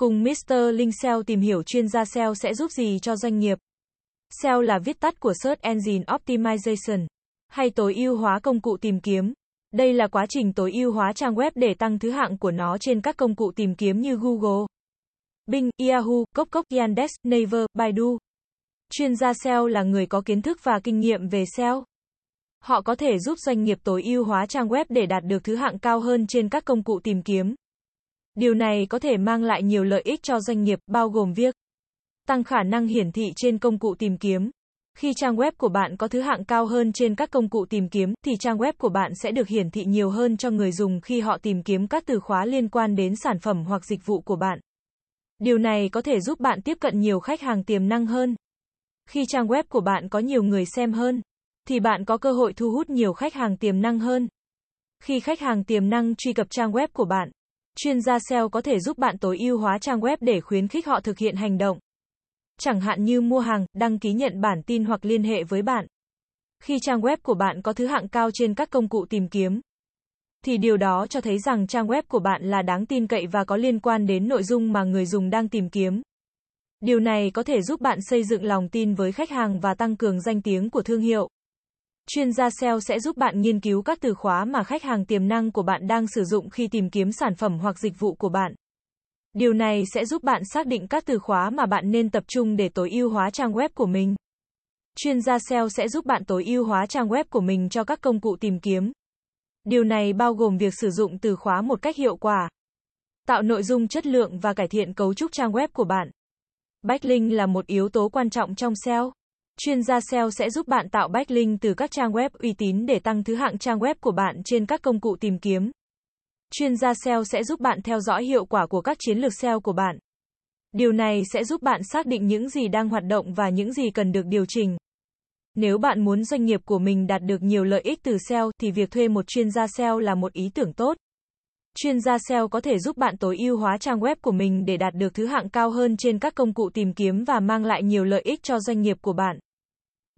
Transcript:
Cùng Mr. Linh SEO tìm hiểu chuyên gia SEO sẽ giúp gì cho doanh nghiệp. SEO là viết tắt của Search Engine Optimization, hay tối ưu hóa công cụ tìm kiếm. Đây là quá trình tối ưu hóa trang web để tăng thứ hạng của nó trên các công cụ tìm kiếm như Google, Bing, Yahoo, Kokok, Yandex, Naver, Baidu. Chuyên gia SEO là người có kiến thức và kinh nghiệm về SEO. Họ có thể giúp doanh nghiệp tối ưu hóa trang web để đạt được thứ hạng cao hơn trên các công cụ tìm kiếm. Điều này có thể mang lại nhiều lợi ích cho doanh nghiệp, bao gồm việc tăng khả năng hiển thị trên công cụ tìm kiếm. Khi trang web của bạn có thứ hạng cao hơn trên các công cụ tìm kiếm, thì trang web của bạn sẽ được hiển thị nhiều hơn cho người dùng khi họ tìm kiếm các từ khóa liên quan đến sản phẩm hoặc dịch vụ của bạn. Điều này có thể giúp bạn tiếp cận nhiều khách hàng tiềm năng hơn. Khi trang web của bạn có nhiều người xem hơn, thì bạn có cơ hội thu hút nhiều khách hàng tiềm năng hơn. Khi khách hàng tiềm năng truy cập trang web của bạn, chuyên gia SEO có thể giúp bạn tối ưu hóa trang web để khuyến khích họ thực hiện hành động. Chẳng hạn như mua hàng, đăng ký nhận bản tin hoặc liên hệ với bạn. Khi trang web của bạn có thứ hạng cao trên các công cụ tìm kiếm, thì điều đó cho thấy rằng trang web của bạn là đáng tin cậy và có liên quan đến nội dung mà người dùng đang tìm kiếm. Điều này có thể giúp bạn xây dựng lòng tin với khách hàng và tăng cường danh tiếng của thương hiệu. Chuyên gia SEO sẽ giúp bạn nghiên cứu các từ khóa mà khách hàng tiềm năng của bạn đang sử dụng khi tìm kiếm sản phẩm hoặc dịch vụ của bạn. Điều này sẽ giúp bạn xác định các từ khóa mà bạn nên tập trung để tối ưu hóa trang web của mình. Chuyên gia SEO sẽ giúp bạn tối ưu hóa trang web của mình cho các công cụ tìm kiếm. Điều này bao gồm việc sử dụng từ khóa một cách hiệu quả, tạo nội dung chất lượng và cải thiện cấu trúc trang web của bạn. Backlink là một yếu tố quan trọng trong SEO. Chuyên gia SEO sẽ giúp bạn tạo backlink từ các trang web uy tín để tăng thứ hạng trang web của bạn trên các công cụ tìm kiếm. Chuyên gia SEO sẽ giúp bạn theo dõi hiệu quả của các chiến lược SEO của bạn. Điều này sẽ giúp bạn xác định những gì đang hoạt động và những gì cần được điều chỉnh. Nếu bạn muốn doanh nghiệp của mình đạt được nhiều lợi ích từ SEO thì việc thuê một chuyên gia SEO là một ý tưởng tốt. Chuyên gia SEO có thể giúp bạn tối ưu hóa trang web của mình để đạt được thứ hạng cao hơn trên các công cụ tìm kiếm và mang lại nhiều lợi ích cho doanh nghiệp của bạn.